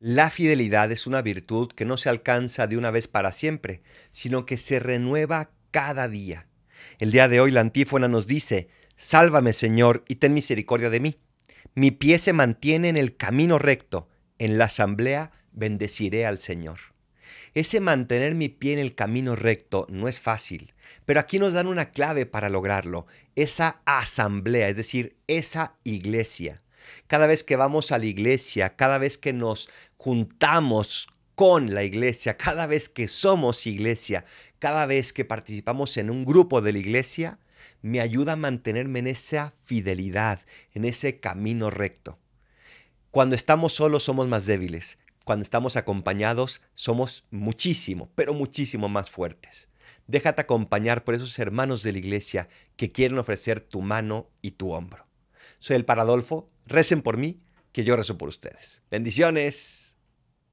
La fidelidad es una virtud que no se alcanza de una vez para siempre, sino que se renueva cada día. El día de hoy la antífona nos dice, Sálvame Señor y ten misericordia de mí. Mi pie se mantiene en el camino recto, en la asamblea bendeciré al Señor. Ese mantener mi pie en el camino recto no es fácil, pero aquí nos dan una clave para lograrlo, esa asamblea, es decir, esa iglesia. Cada vez que vamos a la iglesia, cada vez que nos juntamos con la iglesia, cada vez que somos iglesia, cada vez que participamos en un grupo de la iglesia, me ayuda a mantenerme en esa fidelidad, en ese camino recto. Cuando estamos solos somos más débiles, cuando estamos acompañados somos muchísimo, pero muchísimo más fuertes. Déjate acompañar por esos hermanos de la iglesia que quieren ofrecer tu mano y tu hombro. Soy el Paradolfo, recen por mí, que yo rezo por ustedes. Bendiciones.